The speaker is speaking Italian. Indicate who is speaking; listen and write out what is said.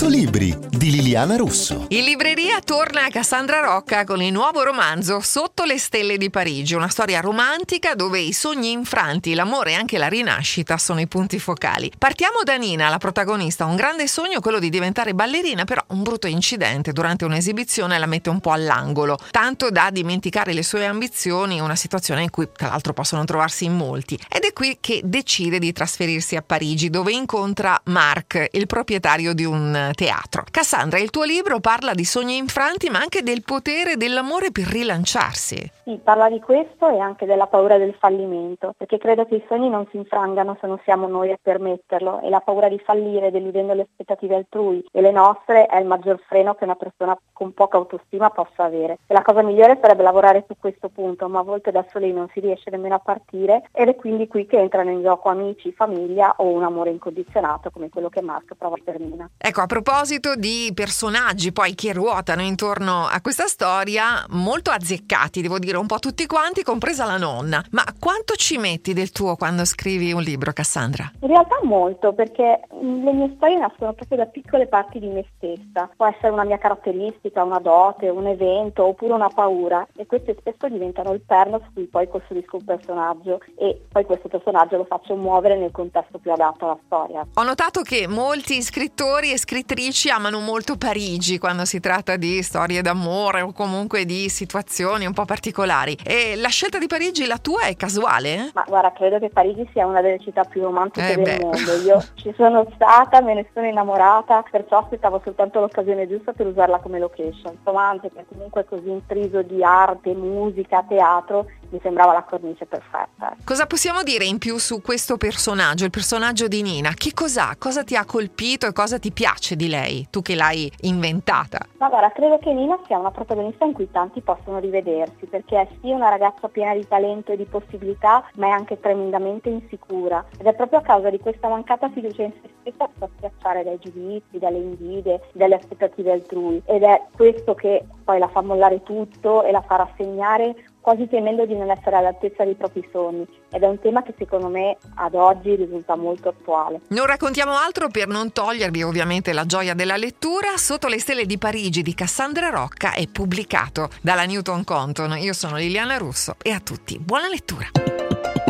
Speaker 1: 100 libri di Liliana Russo.
Speaker 2: In libreria torna Cassandra Rocca con il nuovo romanzo Sotto le stelle di Parigi, una storia romantica dove i sogni infranti, l'amore e anche la rinascita sono i punti focali. Partiamo da Nina, la protagonista, un grande sogno quello di diventare ballerina, però un brutto incidente durante un'esibizione la mette un po' all'angolo, tanto da dimenticare le sue ambizioni, una situazione in cui tra l'altro possono trovarsi in molti. Ed è qui che decide di trasferirsi a Parigi, dove incontra Marc, il proprietario di un teatro. Cassandra, il tuo libro parla di sogni infranti, ma anche del potere dell'amore per rilanciarsi.
Speaker 3: Sì, parla di questo e anche della paura del fallimento, perché credo che i sogni non si infrangano se non siamo noi a permetterlo e la paura di fallire deludendo le aspettative altrui e le nostre è il maggior freno che una persona con poca autostima possa avere. E la cosa migliore sarebbe lavorare su questo punto, ma a volte da soli non si riesce nemmeno a partire ed è quindi qui che entrano in gioco amici, famiglia o un amore incondizionato come quello che Marco prova per Nina.
Speaker 2: Ecco, a proposito di personaggi poi che ruotano intorno a questa storia, molto azzeccati, devo dire un po' tutti quanti, compresa la nonna. Ma quanto ci metti del tuo quando scrivi un libro, Cassandra?
Speaker 3: In realtà molto, perché le mie storie nascono proprio da piccole parti di me stessa. Può essere una mia caratteristica, una dote, un evento oppure una paura e queste spesso diventano il perno su cui poi costruisco un personaggio e poi questo personaggio lo faccio muovere nel contesto più adatto alla storia.
Speaker 2: Ho notato che molti scrittori e scrittrici amano molto Parigi quando si tratta di storie d'amore o comunque di situazioni un po' particolari. E la scelta di Parigi, la tua, è casuale?
Speaker 3: Ma guarda, credo che Parigi sia una delle città più romantiche
Speaker 2: Eh
Speaker 3: del
Speaker 2: beh.
Speaker 3: mondo. Io ci sono stata, me ne sono innamorata, perciò aspettavo soltanto l'occasione giusta per usarla come location. Romanzo che comunque è così intriso di arte, musica, teatro, mi sembrava la cornice perfetta.
Speaker 2: Cosa possiamo dire in più su questo personaggio, il personaggio di Nina? Che cos'ha? Cosa ti ha colpito e cosa ti piace di lei, tu che l'hai inventata?
Speaker 3: Ma guarda, credo che Nina sia una protagonista in cui tanti possono rivedersi, perché è sì una ragazza piena di talento e di possibilità, ma è anche tremendamente insicura. Ed è proprio a causa di questa mancata fiducia in se stessa che fa schiacciare dai giudizi, dalle invidie, dalle aspettative altrui. Ed è questo che poi la fa mollare tutto e la fa rassegnare quasi temendo di non essere all'altezza dei propri sogni. Ed è un tema che secondo me ad oggi risulta molto attuale.
Speaker 2: Non raccontiamo altro per non togliervi ovviamente la gioia della lettura. Sotto le stelle di Parigi di Cassandra Rocca è pubblicato dalla Newton Compton. Io sono Liliana Russo e a tutti buona lettura.